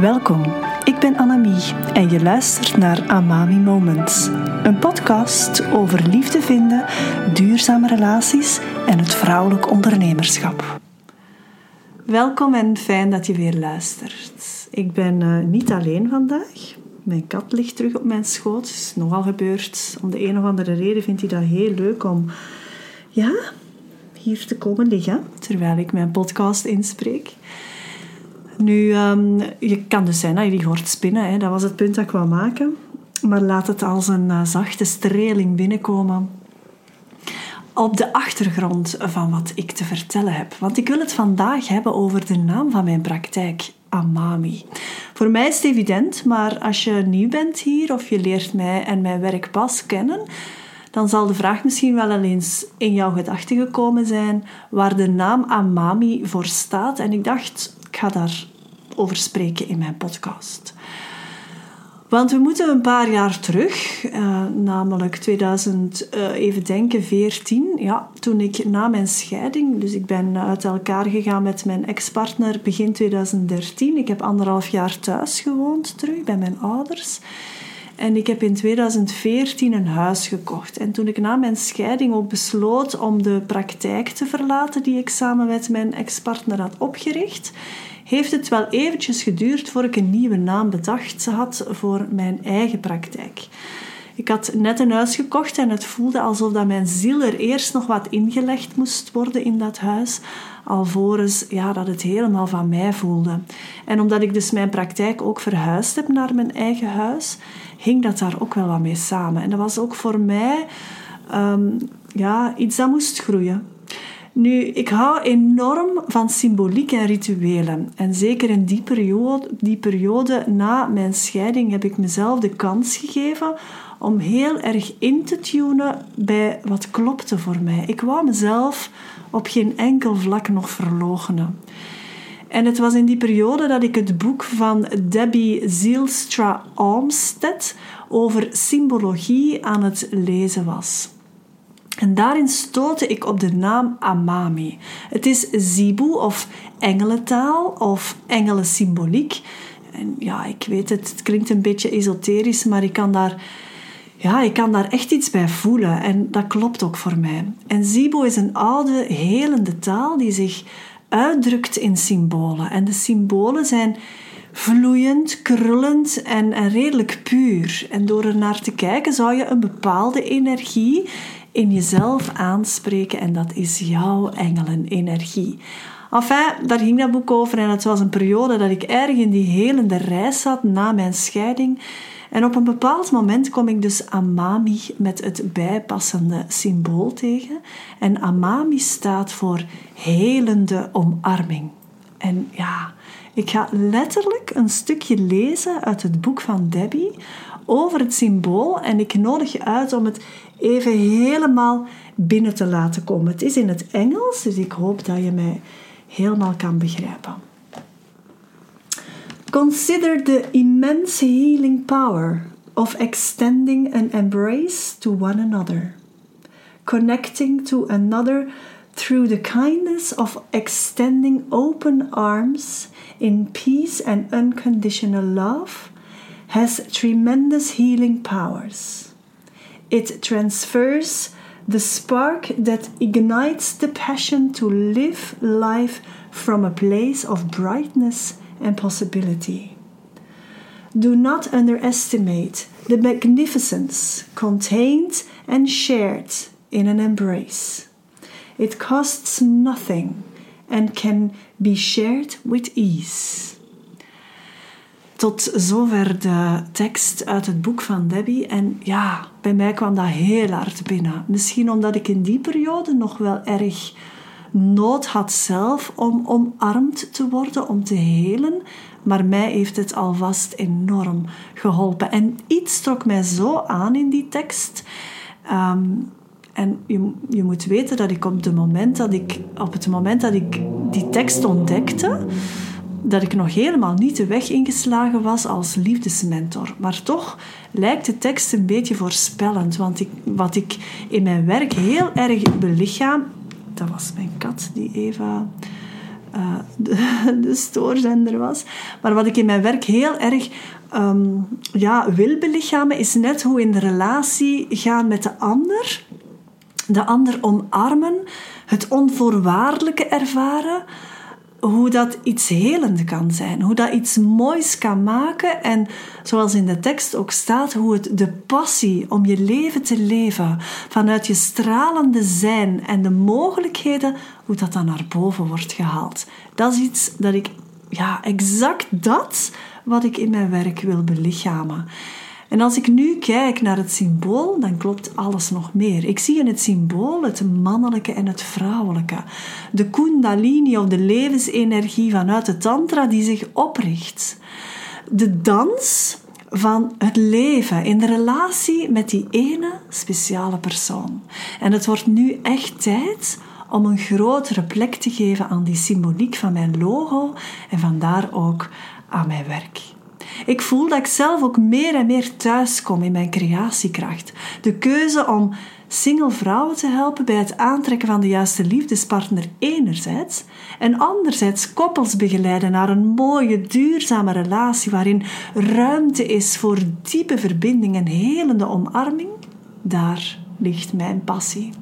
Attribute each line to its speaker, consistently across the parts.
Speaker 1: Welkom, ik ben Annemie en je luistert naar Amami Moments. Een podcast over liefde vinden, duurzame relaties en het vrouwelijk ondernemerschap. Welkom en fijn dat je weer luistert. Ik ben uh, niet alleen vandaag. Mijn kat ligt terug op mijn schoot. Is nogal gebeurd. Om de een of andere reden vindt hij dat heel leuk om ja, hier te komen liggen terwijl ik mijn podcast inspreek. Nu, um, je kan dus zijn dat je die hoort spinnen. Hè. Dat was het punt dat ik wou maken. Maar laat het als een uh, zachte streling binnenkomen op de achtergrond van wat ik te vertellen heb. Want ik wil het vandaag hebben over de naam van mijn praktijk, Amami. Voor mij is het evident, maar als je nieuw bent hier of je leert mij en mijn werk pas kennen, dan zal de vraag misschien wel eens in jouw gedachten gekomen zijn waar de naam Amami voor staat. En ik dacht, ik ga daarover spreken in mijn podcast. Want we moeten een paar jaar terug, uh, namelijk 2000, uh, eh, even denken, 14, ja, toen ik na mijn scheiding, dus ik ben uit elkaar gegaan met mijn ex-partner begin 2013. Ik heb anderhalf jaar thuis gewoond terug bij mijn ouders. En ik heb in 2014 een huis gekocht. En toen ik na mijn scheiding ook besloot om de praktijk te verlaten die ik samen met mijn ex-partner had opgericht, heeft het wel eventjes geduurd voor ik een nieuwe naam bedacht had voor mijn eigen praktijk. Ik had net een huis gekocht en het voelde alsof dat mijn ziel er eerst nog wat ingelegd moest worden in dat huis, alvorens ja, dat het helemaal van mij voelde. En omdat ik dus mijn praktijk ook verhuisd heb naar mijn eigen huis, hing dat daar ook wel wat mee samen. En dat was ook voor mij um, ja, iets dat moest groeien. Nu, ik hou enorm van symboliek en rituelen. En zeker in die periode, die periode na mijn scheiding heb ik mezelf de kans gegeven om heel erg in te tunen bij wat klopte voor mij. Ik wou mezelf op geen enkel vlak nog verloochenen. En het was in die periode dat ik het boek van Debbie Zielstra Olmsted over symbologie aan het lezen was. En daarin stootte ik op de naam Amami. Het is Zibu of engelentaal of engelensymboliek. En ja, ik weet het, het klinkt een beetje esoterisch, maar ik kan daar, ja, ik kan daar echt iets bij voelen. En dat klopt ook voor mij. En Zibu is een oude, helende taal die zich uitdrukt in symbolen. En de symbolen zijn vloeiend, krullend en, en redelijk puur. En door er naar te kijken zou je een bepaalde energie in jezelf aanspreken en dat is jouw engelenenergie. Enfin, daar ging dat boek over en het was een periode dat ik erg in die helende reis zat na mijn scheiding. En op een bepaald moment kom ik dus Amami met het bijpassende symbool tegen. En Amami staat voor helende omarming. En ja, ik ga letterlijk een stukje lezen uit het boek van Debbie over het symbool en ik nodig je uit om het even helemaal binnen te laten komen. Het is in het Engels, dus ik hoop dat je mij helemaal kan begrijpen. Consider the immense healing power of extending an embrace to one another, connecting to another through the kindness of extending open arms in peace and unconditional love has tremendous healing powers. It transfers the spark that ignites the passion to live life from a place of brightness and possibility. Do not underestimate the magnificence contained and shared in an embrace. It costs nothing and can be shared with ease. Tot zover de tekst uit het boek van Debbie. En ja, bij mij kwam dat heel hard binnen. Misschien omdat ik in die periode nog wel erg nood had zelf om omarmd te worden, om te helen. Maar mij heeft het alvast enorm geholpen. En iets trok mij zo aan in die tekst. Ehm, en je, je moet weten dat ik op, moment dat ik op het moment dat ik die tekst ontdekte dat ik nog helemaal niet de weg ingeslagen was als liefdesmentor. Maar toch lijkt de tekst een beetje voorspellend, want ik, wat ik in mijn werk heel erg belichaam, dat was mijn kat die Eva de, de, stoorzender was. Maar wat ik in mijn werk heel erg ehm, ja, wil belichamen, is net hoe in de relatie gaan met de ander. De ander omarmen, het onvoorwaardelijke ervaren hoe dat iets helend kan zijn, hoe dat iets moois kan maken en zoals in de tekst ook staat, hoe het de passie om je leven te leven vanuit je stralende zijn en de mogelijkheden, hoe dat dan naar boven wordt gehaald. Dat is iets dat ik, ja, exact dat wat ik in mijn werk wil belichamen. En als ik nu kijk naar het symbool, dan klopt alles nog meer. Ik zie in het symbool het mannelijke en het vrouwelijke. De kundalini of de levensenergie vanuit de tantra die zich opricht. De dans van het leven in de relatie met die ene speciale persoon. En het wordt nu echt tijd om een grotere plek te geven aan die symboliek van mijn logo en vandaar ook aan mijn werk. Ik voel dat ik zelf ook meer en meer thuis kom in mijn creatiekracht. De keuze om single vrouwen te helpen bij het aantrekken van de juiste liefdespartner enerzijds en anderzijds koppels begeleiden naar een mooie, duurzame relatie waarin ruimte is voor diepe verbinding en helende omarming, daar ligt mijn passie.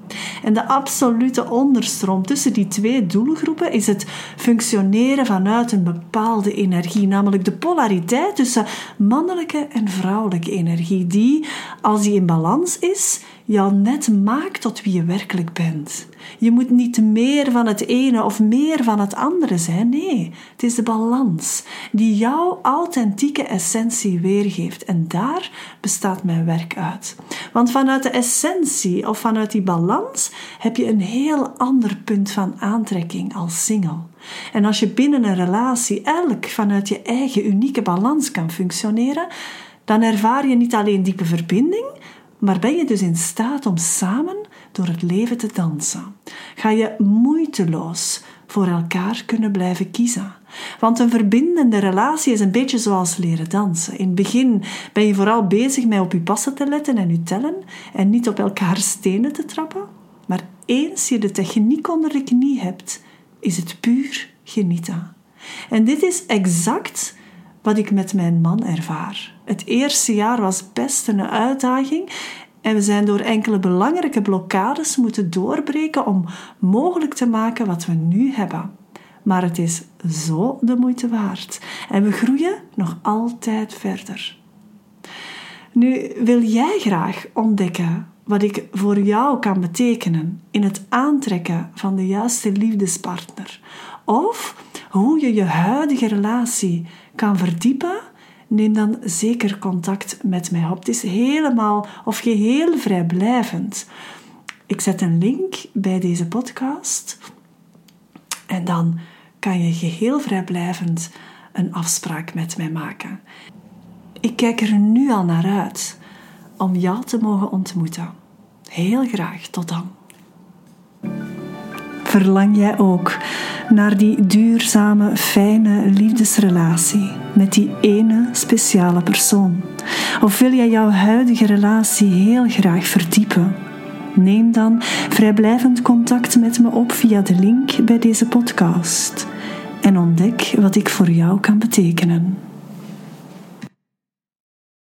Speaker 1: En de absolute onderstroom tussen die twee doelgroepen is het functioneren vanuit een bepaalde energie, namelijk de polariteit tussen mannelijke en vrouwelijke energie, die, als die in balans is, jou net maakt tot wie je werkelijk bent. Je moet niet meer van het ene of meer van het andere zijn. Nee, het is de balans die jouw authentieke essentie weergeeft. En daar bestaat mijn werk uit. Want vanuit de essentie of vanuit die balans heb je een heel ander punt van aantrekking als single. En als je binnen een relatie elk vanuit je eigen unieke balans kan functioneren, dan ervaar je niet alleen diepe verbinding, maar ben je dus in staat om samen door het leven te dansen? Ga je moeiteloos voor elkaar kunnen blijven kiezen? Want een verbindende relatie is een beetje zoals leren dansen. In het begin ben je vooral bezig met op je passen te letten en je tellen en niet op elkaar stenen te trappen. Maar eens je de techniek onder de knie hebt, is het puur genieten. En dit is exact wat ik met mijn man ervaar. Het eerste jaar was best een uitdaging en we zijn door enkele belangrijke blokkades moeten doorbreken om mogelijk te maken wat we nu hebben. Maar het is zo de moeite waard en we groeien nog altijd verder. Nu wil jij graag ontdekken wat ik voor jou kan betekenen in het aantrekken van de juiste liefdespartner. Of hoe je je huidige relatie kan verdiepen, neem dan zeker contact met mij op. Het is helemaal of geheel vrijblijvend. Ik zet een link bij deze podcast en dan kan je geheel vrijblijvend een afspraak met mij maken. Ik kijk er nu al naar uit om jou te mogen ontmoeten. Heel graag, tot dan. Verlang jij ook naar die duurzame, fijne liefdesrelatie met die ene speciale persoon? Of wil jij jouw huidige relatie heel graag verdiepen? Neem dan vrijblijvend contact met me op via de link bij deze podcast en ontdek wat ik voor jou kan betekenen.